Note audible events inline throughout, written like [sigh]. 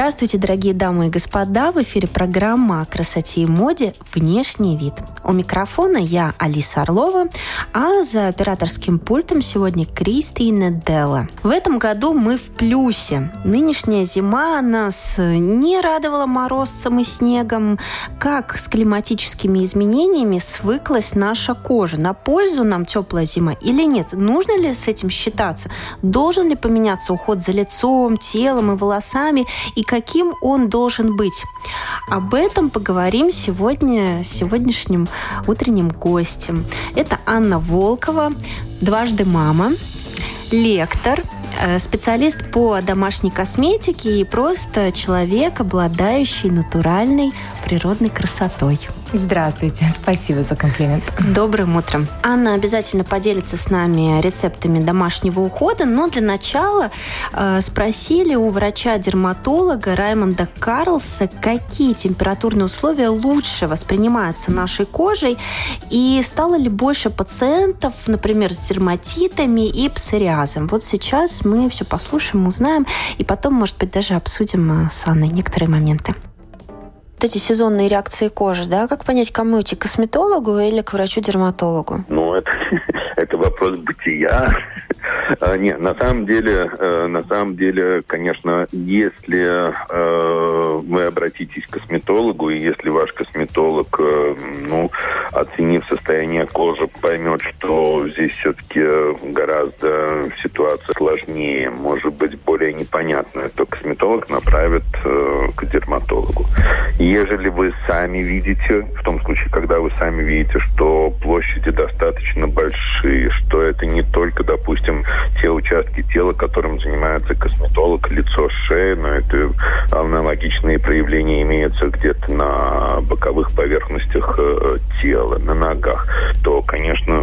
Здравствуйте, дорогие дамы и господа! В эфире программа о красоте и моде «Внешний вид». У микрофона я, Алиса Орлова, а за операторским пультом сегодня Кристина Делла. В этом году мы в плюсе. Нынешняя зима нас не радовала морозцем и снегом. Как с климатическими изменениями свыклась наша кожа? На пользу нам теплая зима или нет? Нужно ли с этим считаться? Должен ли поменяться уход за лицом, телом и волосами? И каким он должен быть? Об этом поговорим сегодня, сегодняшним утренним гостем. Это Анна Волкова, дважды мама, лектор, э, специалист по домашней косметике и просто человек, обладающий натуральной природной красотой. Здравствуйте, спасибо за комплимент. С добрым утром. Анна обязательно поделится с нами рецептами домашнего ухода, но для начала э, спросили у врача-дерматолога Раймонда Карлса, какие температурные условия лучше воспринимаются нашей кожей, и стало ли больше пациентов, например, с дерматитами и псориазом. Вот сейчас мы все послушаем, узнаем, и потом, может быть, даже обсудим э, с Анной некоторые моменты вот эти сезонные реакции кожи, да? Как понять, кому идти, к косметологу или к врачу-дерматологу? Ну, это, это вопрос бытия. [laughs] А, нет, на самом деле, э, на самом деле, конечно, если э, вы обратитесь к косметологу, и если ваш косметолог, э, ну, оценив состояние кожи, поймет, что здесь все-таки гораздо ситуация сложнее, может быть, более непонятная, то косметолог направит к дерматологу. Ежели вы сами видите, в том случае, когда вы сами видите, что площади достаточно большие, что это не только, допустим, те участки тела, которым занимается косметолог, лицо, шея, но это аналогичные проявления имеются где-то на боковых поверхностях э, тела, на ногах, то, конечно,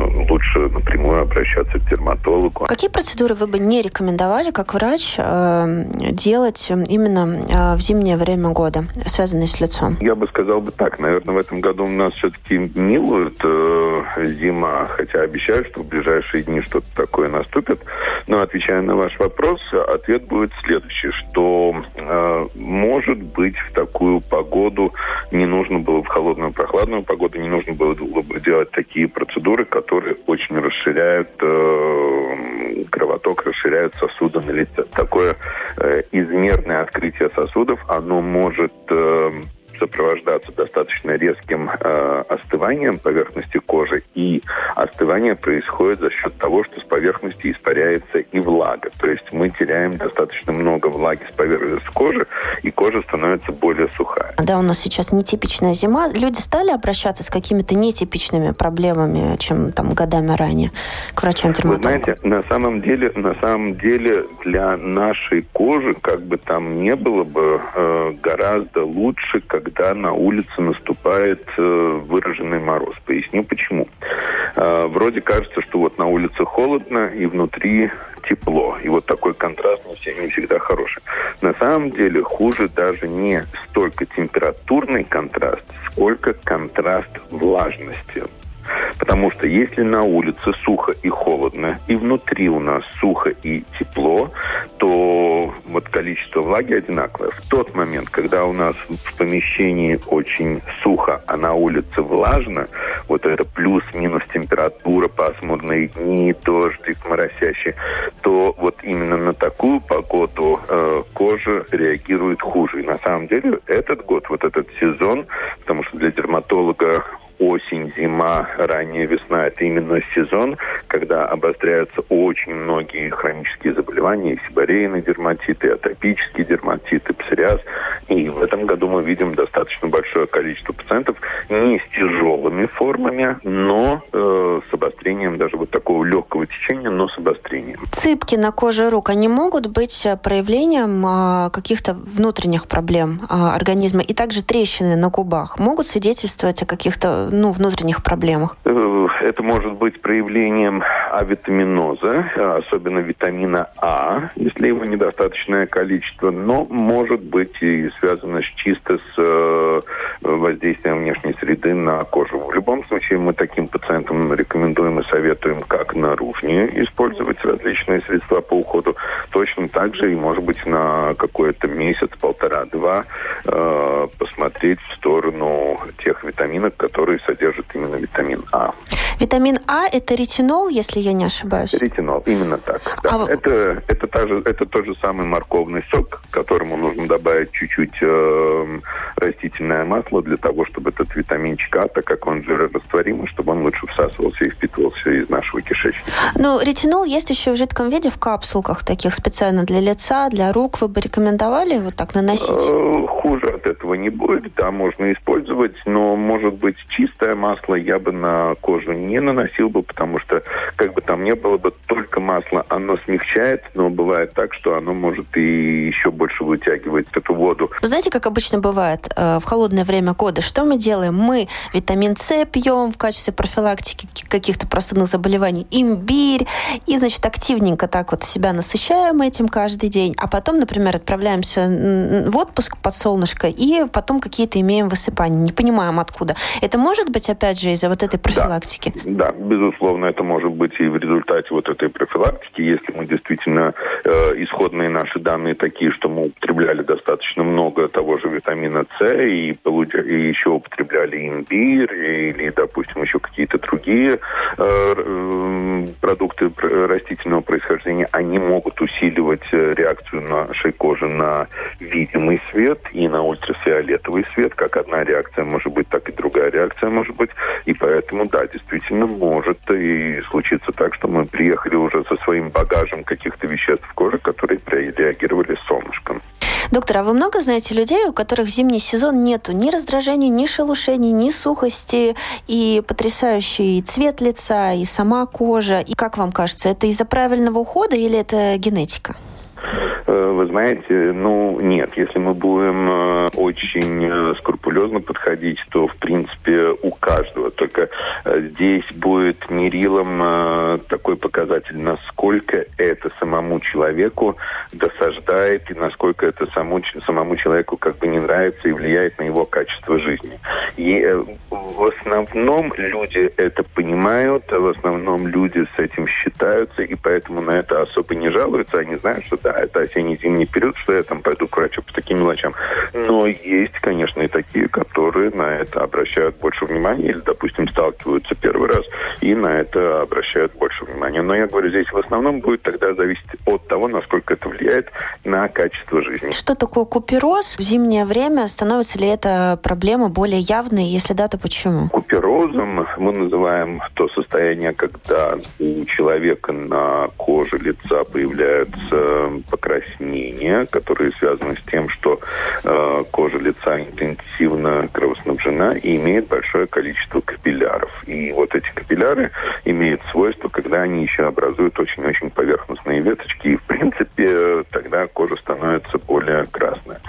лучше напрямую обращаться к дерматологу. Какие процедуры вы бы не рекомендовали, как врач, э, делать именно э, в зимнее время года, связанные с лицом? Я бы сказал бы так. Наверное, в этом году у нас все-таки милует э, зима, хотя обещают, что в ближайшие дни что-то такое наступит. Но отвечая на ваш вопрос, ответ будет следующий, что э, может быть в такую погоду не нужно было в холодную прохладную погоду не нужно было бы делать такие процедуры, которые очень расширяют э, кровоток, расширяют сосуды на лице. Такое э, измерное открытие сосудов, оно может э, сопровождаться достаточно резким э, остыванием поверхности кожи, и остывание происходит за счет того, что с поверхности испаряется и влага. То есть мы теряем достаточно много влаги с поверхности кожи, и кожа становится более сухая. Да, у нас сейчас нетипичная зима. Люди стали обращаться с какими-то нетипичными проблемами, чем там годами ранее к врачам-дерматологам? Вы знаете, на самом деле, на самом деле для нашей кожи, как бы там не было бы, э, гораздо лучше, как когда на улице наступает э, выраженный мороз. Поясню почему. Э, вроде кажется, что вот на улице холодно и внутри тепло. И вот такой контраст не, всегда хороший. На самом деле хуже даже не столько температурный контраст, сколько контраст влажности. Потому что если на улице сухо и холодно, и внутри у нас сухо и тепло, то вот количество влаги одинаковое. В тот момент, когда у нас в помещении очень сухо, а на улице влажно, вот это плюс-минус температура, пасмурные дни, дождик моросящий, то вот именно на такую погоду э, кожа реагирует хуже. И на самом деле этот год, вот этот сезон, потому что для дерматолога осень, зима, ранняя весна – это именно сезон, когда обостряются очень многие хронические заболевания, и сибарейный дерматит, и атопический дерматит, и псориаз. И в этом году мы видим достаточно большое количество пациентов не с тяжелыми формами, но э, с обострением даже вот такого легкого течения, но с обострением. Цыпки на коже рук, они могут быть э, проявлением э, каких-то внутренних проблем э, организма, и также трещины на губах могут свидетельствовать о каких-то ну, внутренних проблемах? Э, это может быть проявлением авитаминоза, особенно витамина А, если его недостаточное количество, но может быть и связано чисто с э, воздействием внешней среды на кожу. В любом случае мы таким пациентам рекомендуем и советуем как наружнее использовать различные средства по уходу, точно так же и, может быть, на какой-то месяц, полтора-два э, посмотреть в сторону тех витаминов, которые содержат именно витамин А. Витамин А – это ретинол, если я не ошибаюсь? Ретинол, именно так. Да. А... Это, это, та же, это тот же самый морковный сок, к которому нужно добавить чуть-чуть э, растительное масло для того, чтобы этот витаминчик А, так как он жирорастворимый, чтобы он лучше всасывался и впитывался из нашего кишечника. Ну, ретинол есть еще в жидком виде, в капсулках таких специально для лица, для рук. Вы бы рекомендовали вот так наносить? Э, хуже от этого не будет. Да, можно использовать, но, может быть, чистое масло я бы на кожу не наносил бы, потому что, как бы там ни было бы, только масло, оно смягчает, но бывает так, что оно может и еще больше вытягивать эту воду. Знаете, как обычно бывает э, в холодное время года? Что мы делаем? Мы витамин С пьем в качестве профилактики каких-то простудных заболеваний, имбирь, и, значит, активненько так вот себя насыщаем этим каждый день, а потом, например, отправляемся в отпуск под солнышко, и потом какие-то имеем высыпания, не понимаем откуда. Это может быть, опять же, из-за вот этой профилактики? Да, безусловно, это может быть и в результате вот этой профилактики, если мы действительно э, исходные наши данные такие, что мы употребляли достаточно много того же витамина С и, получ... и еще употребляли имбирь или, допустим, еще какие-то другие э, э продукты растительного происхождения, они могут усиливать э, реакцию нашей кожи на видимый свет и на ультрафиолетовый свет. Как одна реакция может быть, так и другая реакция может быть. И поэтому, да, действительно может и случиться так, что мы приехали уже со своим багажем каких-то веществ в коже, которые реагировали солнышком. Доктор, а вы много знаете людей, у которых зимний сезон нету ни раздражения, ни шелушений, ни сухости, и потрясающий цвет лица, и сама кожа? И как вам кажется, это из-за правильного ухода или это генетика? Э, вы знаете, ну нет, если мы будем э, очень э, скрупулезно подходить, то в принципе у каждого. Только здесь будет мерилом такой показатель, насколько это самому человеку досаждает и насколько это самому, самому человеку как бы не нравится и влияет на его качество жизни. И в основном люди это понимают, в основном люди с этим считаются, и поэтому на это особо не жалуются. Они знают, что да, это осенне-зимний период, что я там пойду к врачу по таким мелочам. Но есть, конечно, и такие, которые на это обращают больше внимания или, допустим, сталкиваются первый раз и на это обращают больше внимания. Но я говорю, здесь в основном будет тогда зависеть от того, насколько это влияет на качество жизни. Что такое купероз в зимнее время? Становится ли эта проблема более явной? Если да, то почему? Куперозом мы называем то состояние, когда у человека на коже лица появляются покраснения, которые связаны с тем, что э, кожа лица интенсивно кровоснабжена и имеет большое количество капилляров. И вот эти капилляры имеют свойство, когда они еще образуют очень-очень поверхностные веточки, и в принципе тогда кожа становится более красная.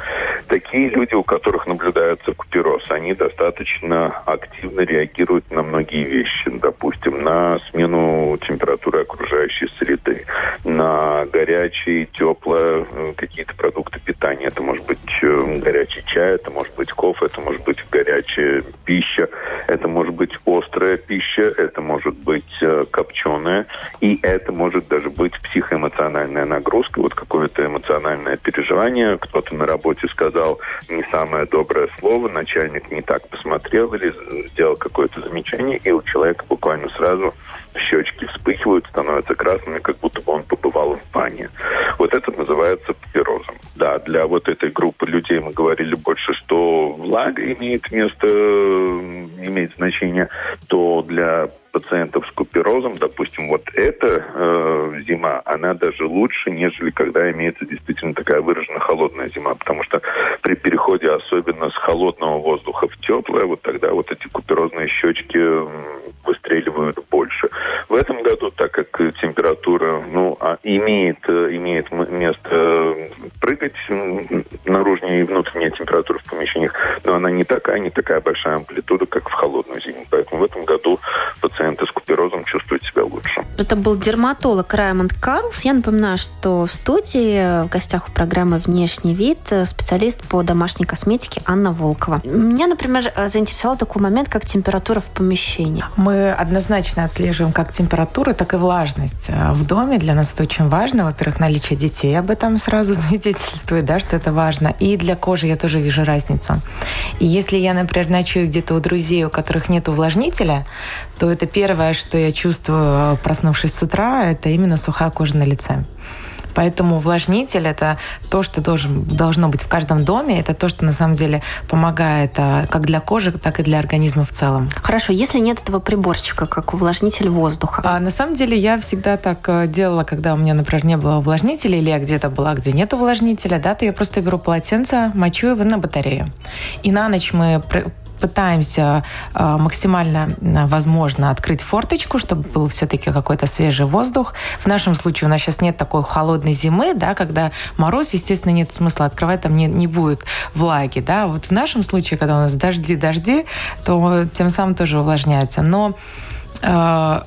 Такие люди, у которых наблюдается купероз, они достаточно активно реагируют на многие вещи. Допустим, на смену температуры окружающей среды, на горячие, теплые э, какие-то продукты питания. Это может быть э, горячий чай, это может быть кофе, это может быть горячая пища, это может быть острая пища, это может быть э, копченая, и это может даже быть психоэмоциональная нагрузка, вот какое-то эмоциональное переживание. Кто-то на работе сказал не самое доброе слово, начальник не так посмотрел или сделал какое-то замечание, и у человека буквально сразу щечки вспыхивают, становятся красными, как будто бы он побывал в бане. Вот это называется папирозом. Да, для вот этой группы людей мы говорили больше, что влага имеет место, имеет значение, то для пациентов с куперозом, допустим, вот эта э, зима, она даже лучше, нежели когда имеется действительно такая выраженная холодная зима, потому что при переходе особенно с холодного воздуха в теплое, вот тогда вот эти куперозные щечки выстреливают больше. В этом году, так как температура ну, а имеет, э, имеет место прыгать, наружная и внутренняя температура в помещениях, но она не такая, не такая большая амплитуда, как в холодную зиму. Поэтому в этом году пациенты с куперозом чувствуют себя лучше. Это был дерматолог Раймонд Карлс. Я напоминаю, что в студии в гостях у программы «Внешний вид» специалист по домашней косметике Анна Волкова. Меня, например, заинтересовал такой момент, как температура в помещении. Мы однозначно отслеживаем как температуру, так и влажность э, в доме. Для нас это очень важно. Во-первых, наличие детей об этом сразу [laughs] свидетельствует, да, что это важно. И для кожи я тоже вижу разницу. И если я, например, ночую где-то у друзей, у которых нет увлажнителя, то это первое, что я чувствую, проснувшись с утра, это именно сухая кожа на лице. Поэтому увлажнитель – это то, что должен, должно быть в каждом доме. Это то, что на самом деле помогает а, как для кожи, так и для организма в целом. Хорошо, если нет этого приборчика, как увлажнитель воздуха? А, на самом деле я всегда так э, делала, когда у меня, например, не было увлажнителя, или я где-то была, где нет увлажнителя, да, то я просто беру полотенце, мочу его на батарею. И на ночь мы пытаемся э, максимально возможно открыть форточку, чтобы был все-таки какой-то свежий воздух. В нашем случае у нас сейчас нет такой холодной зимы, да, когда мороз, естественно, нет смысла открывать, там не, не будет влаги, да. Вот в нашем случае, когда у нас дожди, дожди, то тем самым тоже увлажняется. Но э,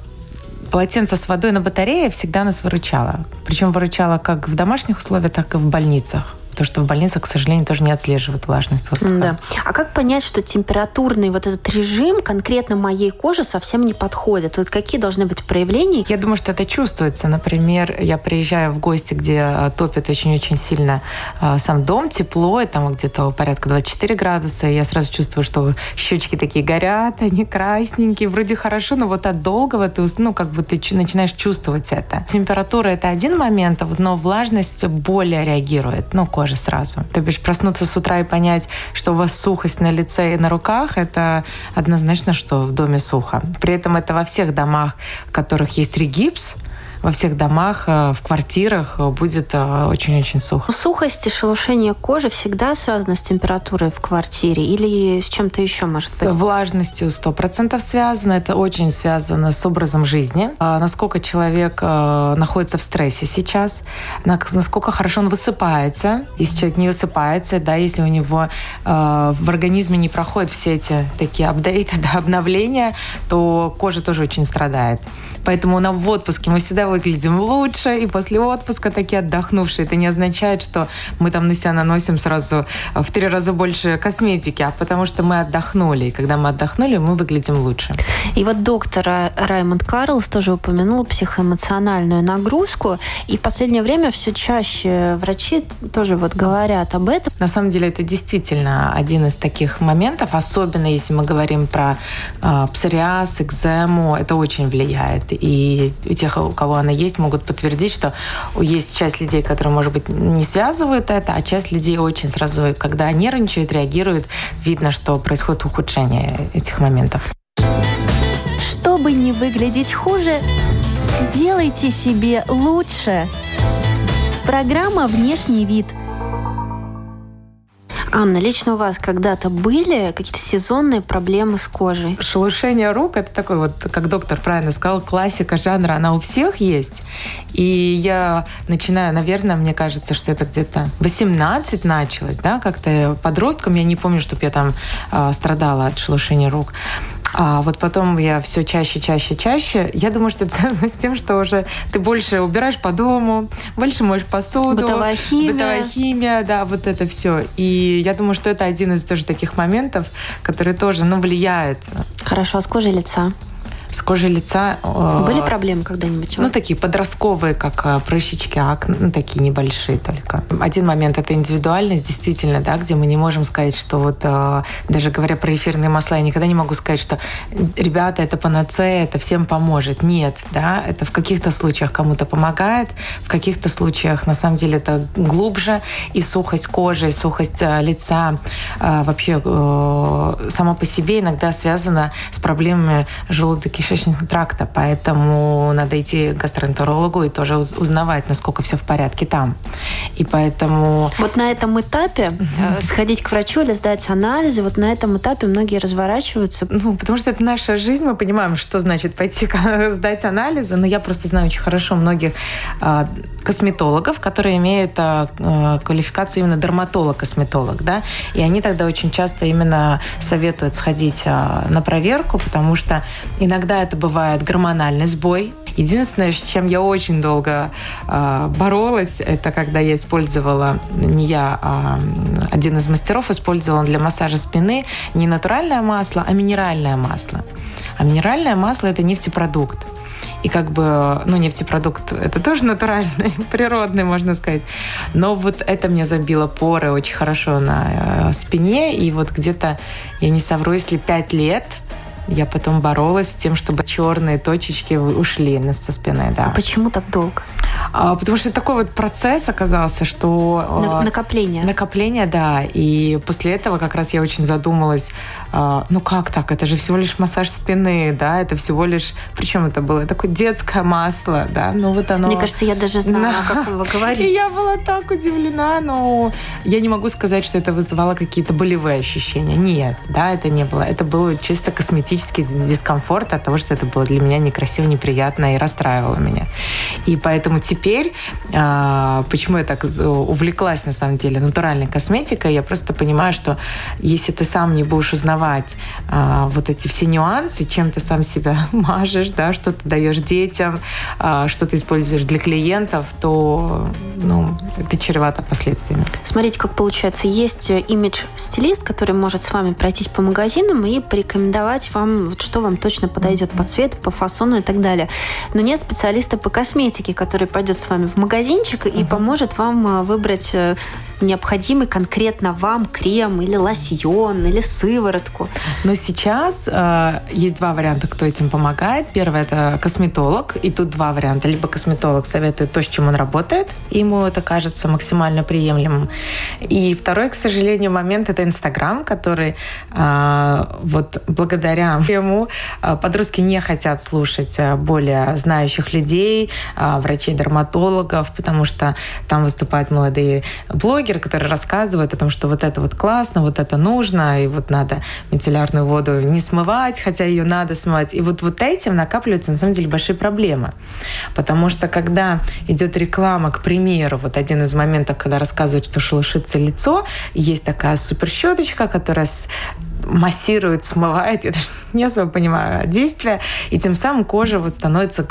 полотенце с водой на батарее всегда нас выручало. Причем выручало как в домашних условиях, так и в больницах. То, что в больницах, к сожалению, тоже не отслеживают влажность воздуха. Да. А как понять, что температурный вот этот режим конкретно моей коже совсем не подходит? Вот какие должны быть проявления? Я думаю, что это чувствуется. Например, я приезжаю в гости, где а, топит очень-очень сильно а, сам дом, тепло, и там где-то порядка 24 градуса, и я сразу чувствую, что щечки такие горят, они красненькие, вроде хорошо, но вот от долгого ты, ну, как бы ты начинаешь чувствовать это. Температура – это один момент, но влажность более реагирует, ну, кожа сразу. То бишь проснуться с утра и понять, что у вас сухость на лице и на руках, это однозначно, что в доме сухо. При этом это во всех домах, в которых есть регипс, во всех домах, э, в квартирах будет э, очень-очень сухо. Сухость и шелушение кожи всегда связано с температурой в квартире или с чем-то еще, может быть? С влажностью 100% связано. Это очень связано с образом жизни. А насколько человек э, находится в стрессе сейчас, насколько хорошо он высыпается. Если человек не высыпается, да, если у него в организме не проходят все эти такие апдейты, [laughs] да, обновления, то кожа тоже очень страдает. Поэтому на в отпуске мы всегда выглядим лучше, и после отпуска такие отдохнувшие. Это не означает, что мы там на себя наносим сразу в три раза больше косметики, а потому что мы отдохнули. И когда мы отдохнули, мы выглядим лучше. И вот доктор Раймонд Карлс тоже упомянул психоэмоциональную нагрузку. И в последнее время все чаще врачи тоже вот говорят об этом. На самом деле это действительно один из таких моментов, особенно если мы говорим про э, псориаз, экзему, это очень влияет. И у тех, у кого она есть, могут подтвердить, что есть часть людей, которые, может быть, не связывают это, а часть людей очень сразу, когда нервничают, реагируют, видно, что происходит ухудшение этих моментов. Чтобы не выглядеть хуже, делайте себе лучше. Программа «Внешний вид» – Анна, лично у вас когда-то были какие-то сезонные проблемы с кожей? Шелушение рук – это такой вот, как доктор правильно сказал, классика жанра. Она у всех есть. И я начинаю, наверное, мне кажется, что это где-то 18 началось, да, как-то подростком. Я не помню, чтобы я там э, страдала от шелушения рук. А вот потом я все чаще, чаще, чаще. Я думаю, что это связано с тем, что уже ты больше убираешь по дому, больше моешь посуду. Бытовая химия. Бытовая химия, да, вот это все. И я думаю, что это один из тоже таких моментов, который тоже, ну, влияет. Хорошо, а с кожей лица? С кожей лица... Э, Были проблемы когда-нибудь? Ну, такие подростковые, как э, прыщички, акне, ну, такие небольшие только. Один момент – это индивидуальность, действительно, да, где мы не можем сказать, что вот, э, даже говоря про эфирные масла, я никогда не могу сказать, что, ребята, это панацея, это всем поможет. Нет, да, это в каких-то случаях кому-то помогает, в каких-то случаях, на самом деле, это глубже, и сухость кожи, и сухость лица вообще сама по себе иногда связана с проблемами желудочно-кишечного тракта, поэтому надо идти к гастроэнтерологу и тоже узнавать, насколько все в порядке там. И поэтому... Вот на этом этапе угу. сходить к врачу или сдать анализы, вот на этом этапе многие разворачиваются. Ну, потому что это наша жизнь, мы понимаем, что значит пойти сдать анализы, но я просто знаю очень хорошо многих э, косметологов, которые имеют э, квалификацию именно дерматолог-косметолог, да, и они тогда очень часто именно советуют сходить на проверку, потому что иногда это бывает гормональный сбой. Единственное, с чем я очень долго э, боролась, это когда я использовала, не я, а один из мастеров использовал для массажа спины не натуральное масло, а минеральное масло. А минеральное масло – это нефтепродукт. И как бы, ну, нефтепродукт – это тоже натуральный, [laughs] природный, можно сказать. Но вот это мне забило поры очень хорошо на э, спине. И вот где-то, я не совру, если пять лет – я потом боролась с тем, чтобы черные точечки ушли со спины, да. А почему так долго? А, потому что такой вот процесс оказался, что... На, накопление. Накопление, да. И после этого как раз я очень задумалась, а, ну как так, это же всего лишь массаж спины, да, это всего лишь... Причем это было такое детское масло, да, ну вот оно... Мне кажется, я даже знаю, да. как вы говорите. И [laughs] я была так удивлена, но я не могу сказать, что это вызывало какие-то болевые ощущения. Нет, да, это не было. Это было чисто косметический дискомфорт от того, что это было для меня некрасиво, неприятно и расстраивало меня. И поэтому теперь, а, почему я так увлеклась, на самом деле, натуральной косметикой, я просто понимаю, что если ты сам не будешь узнавать а, вот эти все нюансы, чем ты сам себя [laughs] мажешь, да, что ты даешь детям, а, что ты используешь для клиентов, то ну, это чревато последствиями. Смотрите, как получается. Есть имидж-стилист, который может с вами пройтись по магазинам и порекомендовать вам, вот что вам точно подойдет по цвету, по фасону и так далее. Но нет специалиста по косметике, который пойдет с вами в магазинчик и поможет вам э, выбрать э, необходимый конкретно вам крем или лосьон или сыворотку. Но сейчас э, есть два варианта, кто этим помогает. Первый это косметолог, и тут два варианта. Либо косметолог советует то, с чем он работает, и ему это кажется максимально приемлемым. И второй, к сожалению, момент это Инстаграм, который э, вот благодаря ему э, подростки не хотят слушать э, более знающих людей, э, врачей-дерматологов, потому что там выступают молодые блогеры, блогеры, которые рассказывают о том, что вот это вот классно, вот это нужно, и вот надо мицеллярную воду не смывать, хотя ее надо смывать. И вот, вот этим накапливаются, на самом деле, большие проблемы. Потому что когда идет реклама, к примеру, вот один из моментов, когда рассказывают, что шелушится лицо, есть такая суперщеточка, которая массирует, смывает, [laughs] я даже не особо понимаю действия, и тем самым кожа вот становится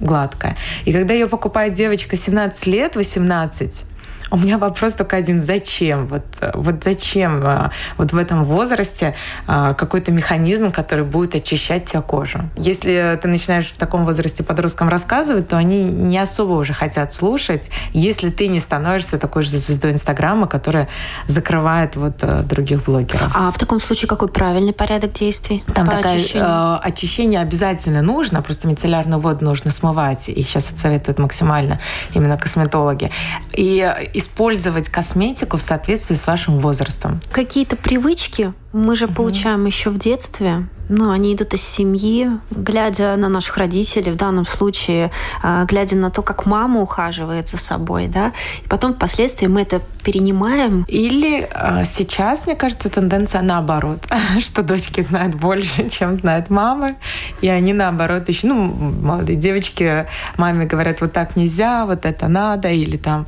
гладкая. И когда ее покупает девочка 17 лет, 18, у меня вопрос только один. Зачем? Вот, вот зачем а, вот в этом возрасте а, какой-то механизм, который будет очищать тебя кожу? Если ты начинаешь в таком возрасте подросткам рассказывать, то они не особо уже хотят слушать, если ты не становишься такой же звездой Инстаграма, которая закрывает вот э, других блогеров. А в таком случае какой правильный порядок действий? Там такое очищению? Э, очищение обязательно нужно, просто мицеллярную воду нужно смывать, и сейчас это советуют максимально именно косметологи. И использовать косметику в соответствии с вашим возрастом. Какие-то привычки мы же угу. получаем еще в детстве. Ну, они идут из семьи, глядя на наших родителей, в данном случае, а, глядя на то, как мама ухаживает за собой, да, и потом впоследствии мы это перенимаем. Или а, сейчас, мне кажется, тенденция наоборот, [laughs] что дочки знают больше, чем знают мамы, и они наоборот еще, ну, молодые девочки маме говорят, вот так нельзя, вот это надо, или там,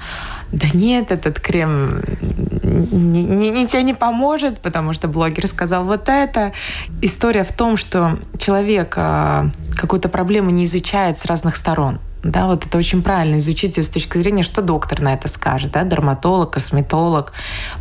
да нет, этот крем не, не, не тебе не поможет, потому что блогер сказал вот это. История в том, что человек а, какую-то проблему не изучает с разных сторон. Да, вот это очень правильно изучить ее с точки зрения, что доктор на это скажет, да, дерматолог, косметолог,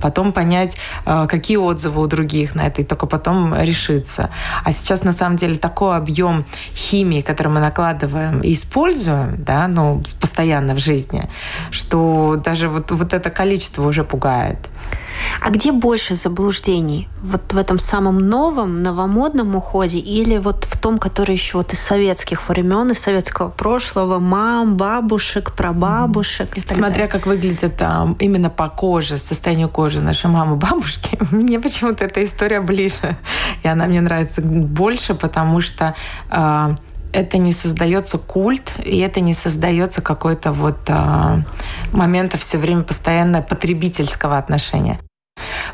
потом понять, э, какие отзывы у других на это, и только потом решиться. А сейчас на самом деле такой объем химии, который мы накладываем и используем, да, ну, постоянно в жизни, что даже вот, вот это количество уже пугает. А где больше заблуждений? Вот в этом самом новом, новомодном уходе или вот в том, который еще вот из советских времен, из советского прошлого, мам, бабушек, прабабушек? Mm. Смотря как выглядит а, именно по коже, состоянию кожи нашей мамы, [laughs] бабушки, мне почему-то эта история ближе. И она мне нравится больше, потому что а, это не создается культ, и это не создается какой-то вот а, момента все время постоянно потребительского отношения.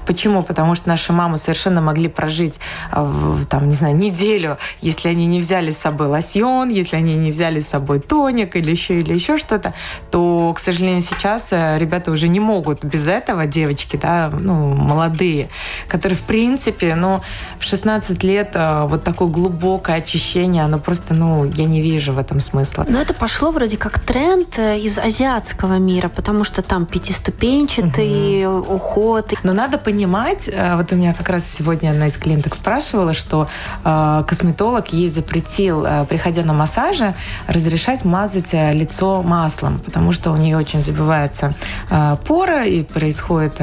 Почему? Потому что наши мамы совершенно могли прожить, а, там, не знаю, неделю, если они не взяли с собой лосьон, если они не взяли с собой тоник или еще, или еще что-то, то, к сожалению, сейчас э, ребята уже не могут без этого, девочки, да, ну, молодые, которые, в принципе, ну, в 16 лет э, вот такое глубокое очищение, оно просто, ну, я не вижу в этом смысла. Но это пошло вроде как тренд э, из азиатского мира, потому что там пятиступенчатый угу. уход. Но надо понимать, э, вот у меня как раз сегодня одна из клиенток спрашивала, что э, косметолог ей запретил, э, приходя на массажи, разрешать мазать лицо маслом, потому что у нее очень забивается пора и происходят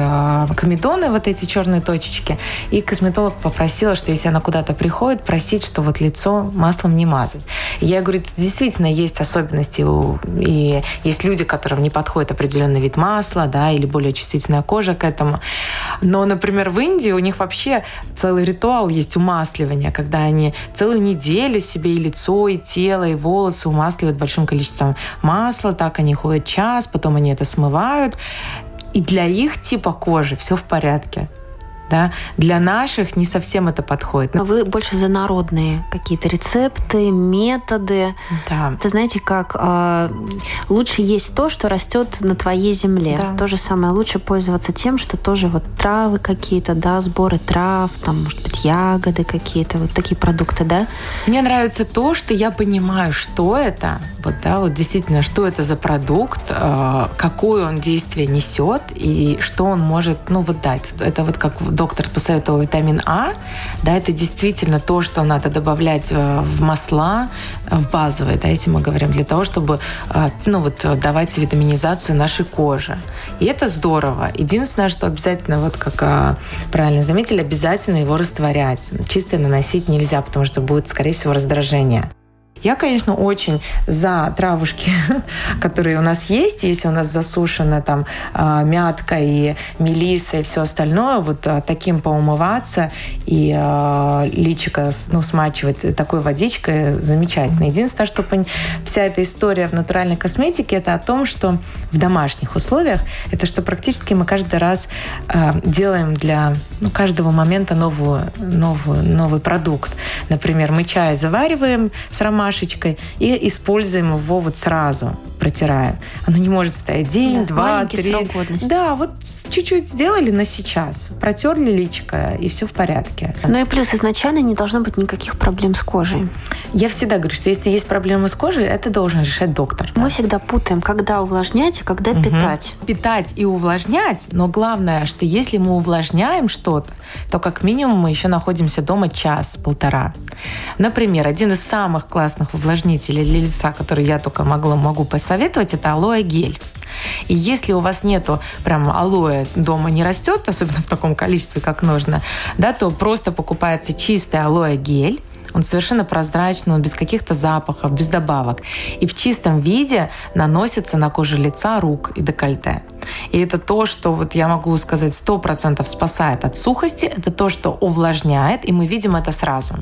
комедоны, вот эти черные точечки. И косметолог попросила, что если она куда-то приходит, просить, что вот лицо маслом не мазать. Я говорю, это действительно есть особенности, и есть люди, которым не подходит определенный вид масла, да, или более чувствительная кожа к этому. Но, например, в Индии у них вообще целый ритуал есть умасливания, когда они целую неделю себе и лицо, и тело, и волосы умасливают большим количеством масла, так они ходят час, потом они это смывают. И для их типа кожи все в порядке да, для наших не совсем это подходит. Но вы больше за народные какие-то рецепты, методы. Да. Это знаете, как э, лучше есть то, что растет на твоей земле. Да. То же самое лучше пользоваться тем, что тоже вот травы какие-то, да, сборы трав, там, может быть, ягоды какие-то, вот такие продукты, да? Мне нравится то, что я понимаю, что это, вот, да, вот действительно, что это за продукт, э, какое он действие несет и что он может, ну, вот дать. Это вот как доктор посоветовал витамин А, да, это действительно то, что надо добавлять э, в масла, в базовые, да, если мы говорим, для того, чтобы, э, ну, вот, давать витаминизацию нашей кожи. И это здорово. Единственное, что обязательно, вот как э, правильно заметили, обязательно его растворять. Чисто наносить нельзя, потому что будет, скорее всего, раздражение. Я, конечно, очень за травушки, [laughs] которые у нас есть. Если у нас засушена там а, мятка и мелиса и все остальное, вот а, таким поумываться и а, личико ну, смачивать такой водичкой замечательно. Единственное, что вся эта история в натуральной косметике, это о том, что в домашних условиях, это что практически мы каждый раз делаем для ну, каждого момента новую, новую, новый продукт. Например, мы чай завариваем с ромашкой, рубашечкой и используем его вот сразу, протираем. Оно не может стоять день, да, два, три. Да, вот чуть-чуть сделали на сейчас, протерли личико, и все в порядке. Ну и плюс изначально не должно быть никаких проблем с кожей. Я всегда говорю, что если есть проблемы с кожей, это должен решать доктор. Мы да. всегда путаем, когда увлажнять и когда угу. питать. Питать и увлажнять, но главное, что если мы увлажняем что-то, то как минимум мы еще находимся дома час-полтора. Например, один из самых классных классных увлажнителей для лица, которые я только могла, могу посоветовать, это алоэ гель. И если у вас нету прям алоэ дома не растет, особенно в таком количестве, как нужно, да, то просто покупается чистый алоэ гель, он совершенно прозрачный, он без каких-то запахов, без добавок. И в чистом виде наносится на кожу лица, рук и декольте. И это то, что вот я могу сказать, 100% спасает от сухости, это то, что увлажняет, и мы видим это сразу.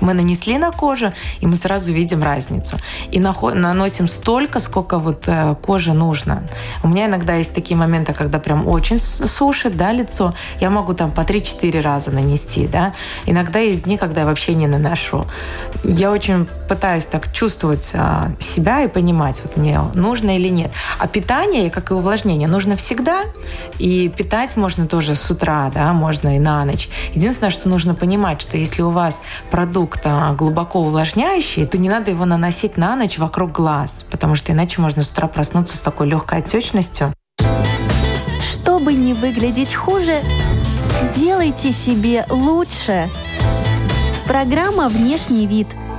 Мы нанесли на кожу, и мы сразу видим разницу. И наносим столько, сколько вот э, коже нужно. У меня иногда есть такие моменты, когда прям очень сушит, да, лицо. Я могу там по 3-4 раза нанести, да. Иногда есть дни, когда я вообще не наношу. Я очень пытаюсь так чувствовать а, себя и понимать, вот мне нужно или нет. А питание, как и увлажнение, нужно всегда. И питать можно тоже с утра, да, можно и на ночь. Единственное, что нужно понимать, что если у вас продукт продукт а, глубоко увлажняющий, то не надо его наносить на ночь вокруг глаз, потому что иначе можно с утра проснуться с такой легкой отечностью. Чтобы не выглядеть хуже, делайте себе лучше. Программа «Внешний вид» –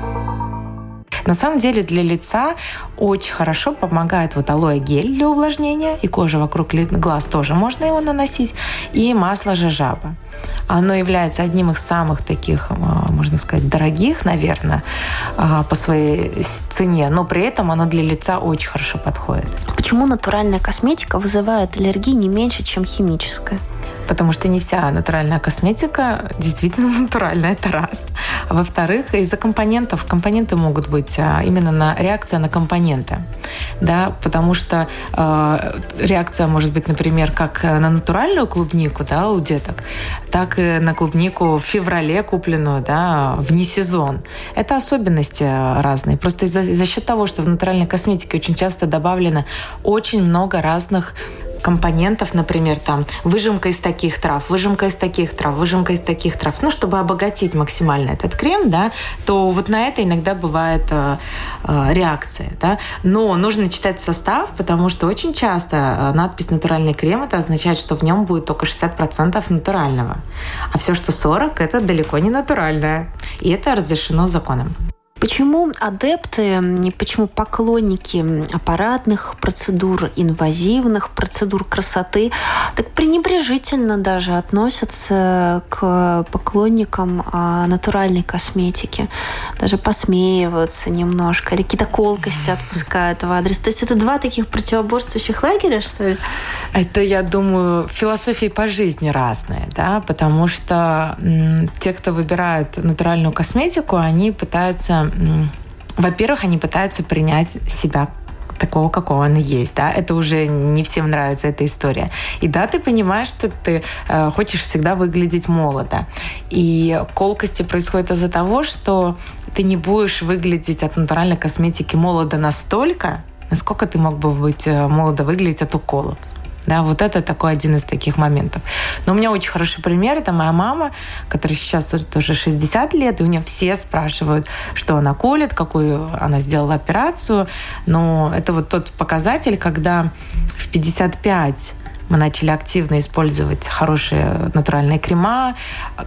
на самом деле для лица очень хорошо помогает вот алоэ гель для увлажнения, и кожа вокруг глаз тоже можно его наносить, и масло жажаба. Оно является одним из самых таких, а, можно сказать, дорогих, наверное, а, по своей цене, но при этом оно для лица очень хорошо подходит. Почему натуральная косметика вызывает аллергии не меньше, чем химическая? Потому что не вся натуральная косметика действительно [laughs] натуральная, это раз. А во-вторых, из-за компонентов. Компоненты могут быть а, именно на реакция на компоненты. Да, потому что э, реакция может быть, например, как на натуральную клубнику да, у деток, так и на клубнику в феврале купленную да, вне сезон. Это особенности разные. Просто из-за, за счет того, что в натуральной косметике очень часто добавлено очень много разных компонентов, например, там выжимка из таких трав, выжимка из таких трав, выжимка из таких трав, ну, чтобы обогатить максимально этот крем, да, то вот на это иногда бывает э, э, реакция, да. Но нужно читать состав, потому что очень часто э, надпись «натуральный крем» это означает, что в нем будет только 60% натурального, а все, что 40, это далеко не натуральное. И это разрешено законом. Почему адепты, почему поклонники аппаратных процедур, инвазивных процедур красоты так пренебрежительно даже относятся к поклонникам а, натуральной косметики? Даже посмеиваются немножко или какие-то колкости отпускают в адрес. То есть это два таких противоборствующих лагеря, что ли? Это, я думаю, философии по жизни разные, да, потому что те, кто выбирает натуральную косметику, они пытаются во-первых, они пытаются принять себя такого, какого она есть, да, это уже не всем нравится эта история. И да, ты понимаешь, что ты э, хочешь всегда выглядеть молодо. И колкости происходят из-за того, что ты не будешь выглядеть от натуральной косметики молодо настолько, насколько ты мог бы быть э, молодо выглядеть от уколов. Да, вот это такой один из таких моментов. Но у меня очень хороший пример. Это моя мама, которая сейчас уже 60 лет, и у нее все спрашивают, что она колет, какую она сделала операцию. Но это вот тот показатель, когда в 55 мы начали активно использовать хорошие натуральные крема,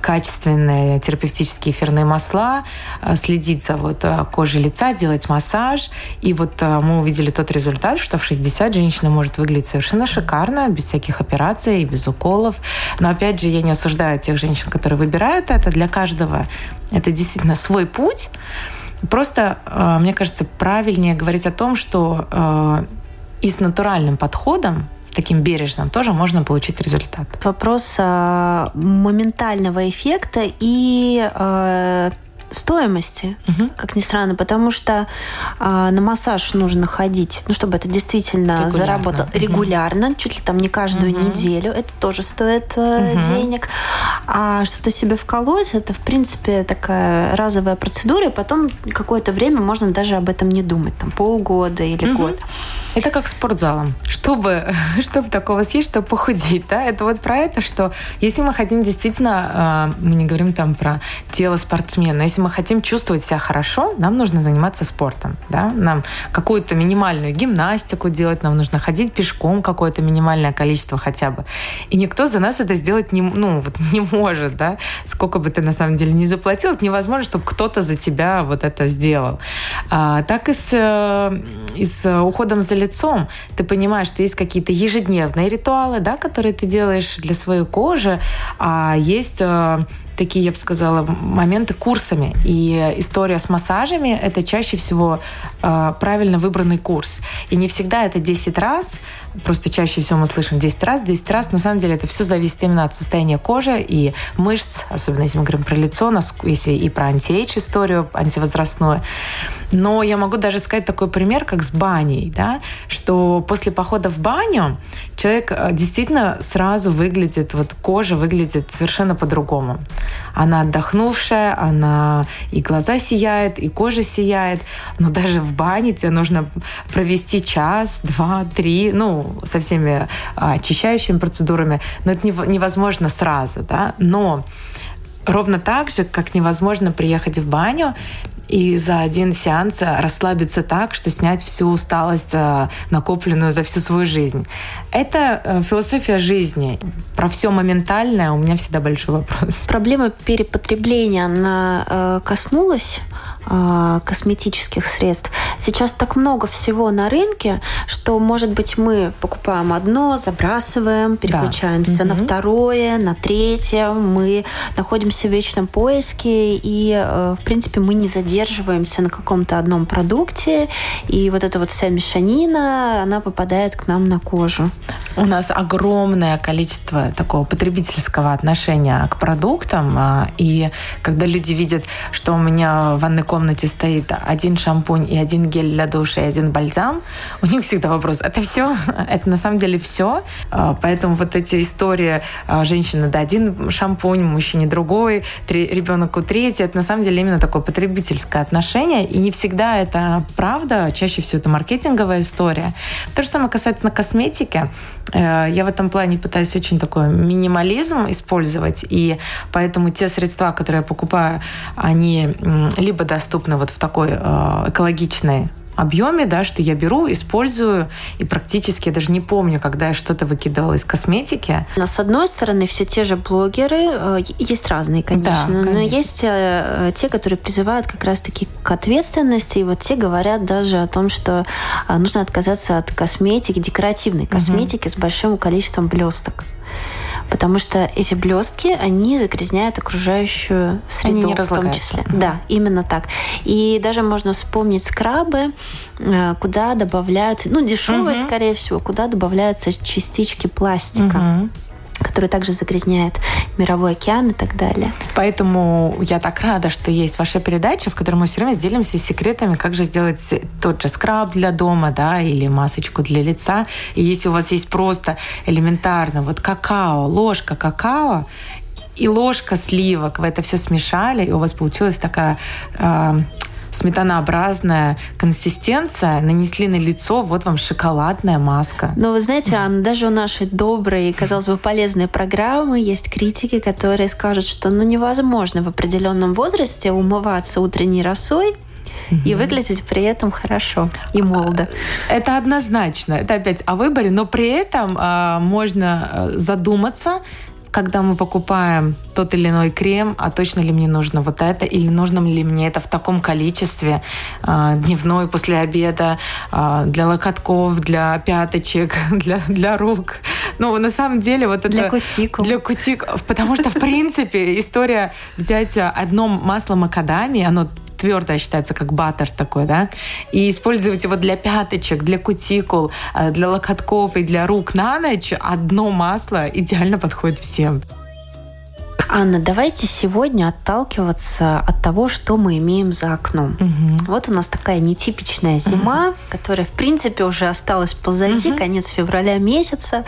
качественные терапевтические эфирные масла, э, следить за вот э, кожей лица, делать массаж. И вот э, мы увидели тот результат, что в 60 женщина может выглядеть совершенно шикарно, без всяких операций и без уколов. Но опять же, я не осуждаю тех женщин, которые выбирают это. Для каждого это действительно свой путь. Просто, мне кажется, правильнее говорить о том, что и с натуральным подходом таким бережным тоже можно получить результат. Вопрос э, моментального эффекта и э, стоимости, угу. как ни странно, потому что э, на массаж нужно ходить, ну, чтобы это действительно регулярно. заработало угу. регулярно, чуть ли там не каждую угу. неделю, это тоже стоит угу. денег. А что-то себе вколоть, это, в принципе, такая разовая процедура, и потом какое-то время можно даже об этом не думать, там полгода или угу. год. Это как спортзалом. Чтобы, [laughs] чтобы такого съесть, чтобы похудеть, да, это вот про это, что если мы хотим действительно, а, мы не говорим там про тело спортсмена, если мы хотим чувствовать себя хорошо, нам нужно заниматься спортом, да, нам какую-то минимальную гимнастику делать, нам нужно ходить пешком какое-то минимальное количество хотя бы. И никто за нас это сделать не, ну, вот [laughs] не может, да, сколько бы ты на самом деле не заплатил, это невозможно, чтобы кто-то за тебя вот это сделал. А, так и с, э, и с уходом за лицом. Ты понимаешь, что есть какие-то ежедневные ритуалы, да, которые ты делаешь для своей кожи, а есть э, такие, я бы сказала, моменты курсами. И история с массажами – это чаще всего э, правильно выбранный курс. И не всегда это 10 раз, просто чаще всего мы слышим 10 раз, 10 раз. На самом деле это все зависит именно от состояния кожи и мышц, особенно если мы говорим про лицо, если и про антиэйдж историю, антивозрастную. Но я могу даже сказать такой пример, как с баней, да, что после похода в баню человек э, действительно сразу выглядит, вот кожа выглядит совершенно по-другому. Она отдохнувшая, она и глаза сияет, и кожа сияет, но даже в бане тебе нужно провести час, два, три, ну, со всеми а, очищающими процедурами, но это невозможно сразу, да, но ровно так же, как невозможно приехать в баню и за один сеанс расслабиться так, что снять всю усталость, э, накопленную за всю свою жизнь. Это э, философия жизни. Про все моментальное у меня всегда большой вопрос. Проблема перепотребления, она э, коснулась косметических средств. Сейчас так много всего на рынке, что, может быть, мы покупаем одно, забрасываем, переключаемся да. на второе, на третье. Мы находимся в вечном поиске, и, э, в принципе, мы не задерживаемся на каком-то одном продукте. И вот эта вот вся мешанина, она попадает к нам на кожу. У нас огромное количество такого потребительского отношения к продуктам. А, и когда люди видят, что у меня в ванной комнате стоит один шампунь и один гель для душа и один бальзам, у них всегда вопрос, это все? [laughs] Это на самом деле все? А, поэтому вот эти истории а, женщины, да, один шампунь, мужчине другой, три, ребенку третий, это на самом деле именно такое потребительское отношение, и не всегда это правда, чаще всего это маркетинговая история. То же самое касается на косметики. Э, я в этом плане пытаюсь очень такой минимализм использовать, и поэтому те средства, которые я покупаю, они либо достаточно доступны вот в такой э, экологичной объеме, да, что я беру, использую, и практически я даже не помню, когда я что-то выкидывала из косметики. Но с одной стороны, все те же блогеры, э, есть разные, конечно, да, конечно. но есть э, те, которые призывают как раз-таки к ответственности, и вот те говорят даже о том, что нужно отказаться от косметики, декоративной косметики угу. с большим количеством блесток потому что эти блестки, они загрязняют окружающую среду они не в том числе. Mm-hmm. Да, именно так. И даже можно вспомнить скрабы, э, куда добавляются, ну, дешевые, mm-hmm. скорее всего, куда добавляются частички пластика. Mm-hmm который также загрязняет мировой океан и так далее. Поэтому я так рада, что есть ваша передача, в которой мы все время делимся секретами, как же сделать тот же скраб для дома, да, или масочку для лица. И если у вас есть просто элементарно вот какао, ложка какао, и ложка сливок, вы это все смешали, и у вас получилась такая э, сметанообразная консистенция, нанесли на лицо, вот вам шоколадная маска. Но вы знаете, Анна, даже у нашей доброй, казалось бы, полезной программы есть критики, которые скажут, что ну невозможно в определенном возрасте умываться утренней росой, и выглядеть при этом хорошо и молодо. Это однозначно. Это опять о выборе, но при этом э, можно а, задуматься, когда мы покупаем тот или иной крем, а точно ли мне нужно вот это, или нужно ли мне это в таком количестве, э, дневной, после обеда, э, для локотков, для пяточек, [laughs] для, для рук. Ну, на самом деле, вот это... Для кутикул. Для кутикул. Потому что, в принципе, история взять одно масло макадами, оно твердое считается как баттер такой, да, и использовать его для пяточек, для кутикул, э, для локотков и для рук на ночь, одно масло идеально подходит всем. Анна, давайте сегодня отталкиваться от того, что мы имеем за окном. Угу. Вот у нас такая нетипичная зима, угу. которая, в принципе, уже осталась позади, угу. конец февраля месяца.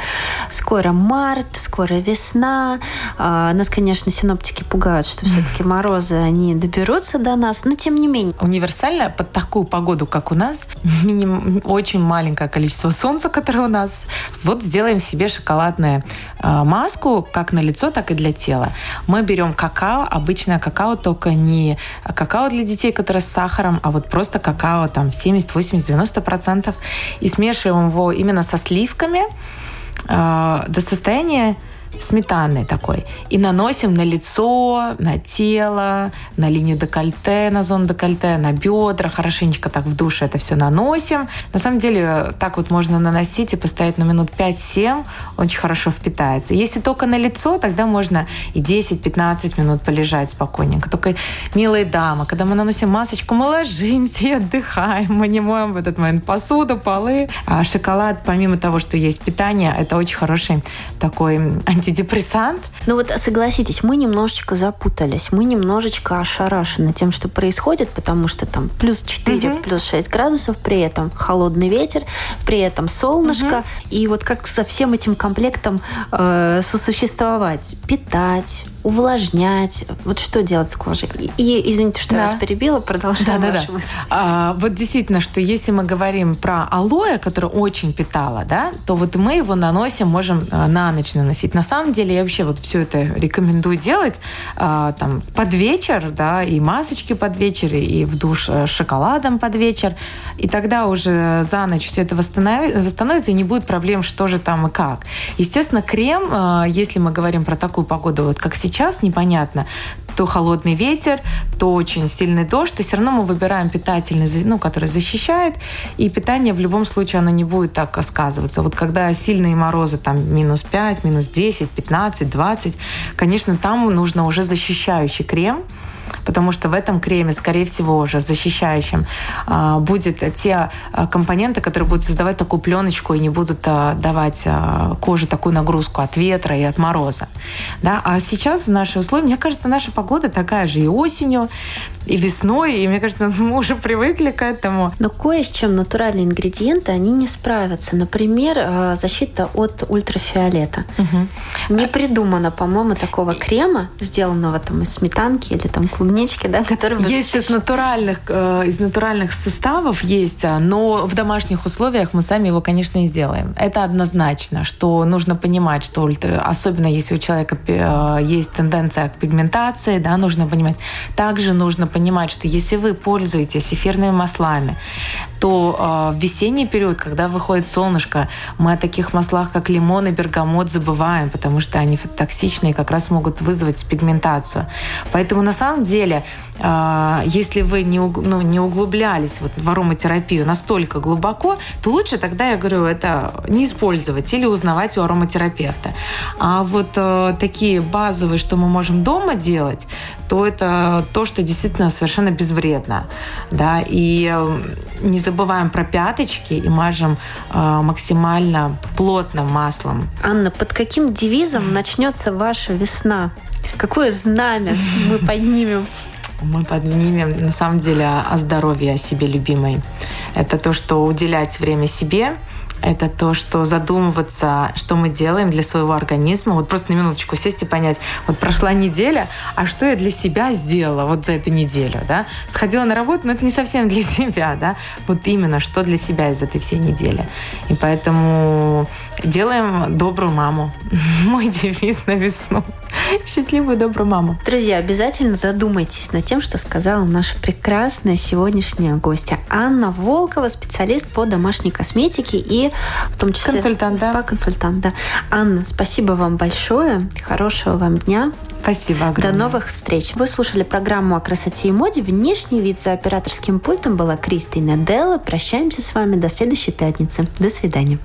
Скоро март, скоро весна. А, нас, конечно, синоптики пугают, что все-таки морозы, они доберутся до нас, но тем не менее. Универсально под такую погоду, как у нас, миним... очень маленькое количество солнца, которое у нас, вот сделаем себе шоколадную а, маску как на лицо, так и для тела. Мы берем какао, обычное какао, только не какао для детей, которое с сахаром, а вот просто какао там 70, 80, 90 процентов. И смешиваем его именно со сливками э, до состояния сметанный такой. И наносим на лицо, на тело, на линию декольте, на зону декольте, на бедра. Хорошенечко так в душе это все наносим. На самом деле так вот можно наносить и поставить на минут 5-7. Очень хорошо впитается. Если только на лицо, тогда можно и 10-15 минут полежать спокойненько. Только, милые дамы, когда мы наносим масочку, мы ложимся и отдыхаем. Мы не моем в этот момент посуду, полы. А шоколад, помимо того, что есть питание, это очень хороший такой анти антидепрессант. Ну вот согласитесь, мы немножечко запутались, мы немножечко ошарашены тем, что происходит, потому что там плюс 4, угу. плюс 6 градусов, при этом холодный ветер, при этом солнышко. Угу. И вот как со всем этим комплектом э, сосуществовать? Питать, увлажнять? Вот что делать с кожей? И, извините, что да. я вас перебила, продолжаем да, да, да. А, вот действительно, что если мы говорим про алоэ, которое очень питало, да, то вот мы его наносим, можем а, на ночь наносить. На самом деле я вообще вот все это рекомендую делать а, там под вечер, да, и масочки под вечер, и в душ э, с шоколадом под вечер. И тогда уже за ночь все это восстановится, и не будет проблем, что же там и как. Естественно, крем, если мы говорим про такую погоду, вот как сейчас, непонятно, то холодный ветер, то очень сильный дождь, то все равно мы выбираем питательный, ну, который защищает, и питание в любом случае оно не будет так сказываться. Вот когда сильные морозы, там минус 5, минус 10, 15, 20, конечно, там нужно уже защищающий крем, потому что в этом креме, скорее всего, уже защищающим, а, будет те а, компоненты, которые будут создавать такую пленочку и не будут а, давать коже такую нагрузку от ветра и от мороза. Да? А сейчас в наши условия, мне кажется, наша погода такая же и осенью, и весной, и мне кажется, [laughs] мы уже привыкли к этому. Но кое с чем натуральные ингредиенты, они не справятся. Например, защита от ультрафиолета. Угу. Не придумано, по-моему, такого крема, сделанного там из сметанки или там клубнички, да, которые... Есть из натуральных, э, из натуральных составов есть, а, но в домашних условиях мы сами его, конечно, и сделаем. Это однозначно, что нужно понимать, что особенно если у человека э, есть тенденция к пигментации, да, нужно понимать. Также нужно понимать, что если вы пользуетесь эфирными маслами, то э, в весенний период, когда выходит солнышко, мы о таких маслах, как лимон и бергамот, забываем, потому что они токсичные и как раз могут вызвать пигментацию. Поэтому на самом деле, э, если вы не, ну, не углублялись вот в ароматерапию настолько глубоко, то лучше тогда, я говорю, это не использовать или узнавать у ароматерапевта. А вот э, такие базовые, что мы можем дома делать, то это то, что действительно совершенно безвредно. Да? И э, не забываем про пяточки и мажем э, максимально плотным маслом. Анна, под каким девизом начнется ваша весна? Какое знамя мы поднимем? Мы поднимем, на самом деле, о здоровье, о себе любимой. Это то, что уделять время себе, это то, что задумываться, что мы делаем для своего организма. Вот просто на минуточку сесть и понять, вот прошла неделя, а что я для себя сделала вот за эту неделю, да? Сходила на работу, но это не совсем для [laughs] себя, да? Вот именно, что для себя из этой всей недели. И поэтому делаем добрую маму. [laughs] Мой девиз на весну. Счастливую добрую маму. Друзья, обязательно задумайтесь над тем, что сказала наша прекрасная сегодняшняя гостья Анна Волкова, специалист по домашней косметике и в том числе консультант, спа-консультант. Да. Анна, спасибо вам большое. Хорошего вам дня. Спасибо огромное. До новых встреч. Вы слушали программу о красоте и моде. Внешний вид за операторским пультом была Кристина Делла. Прощаемся с вами до следующей пятницы. До свидания.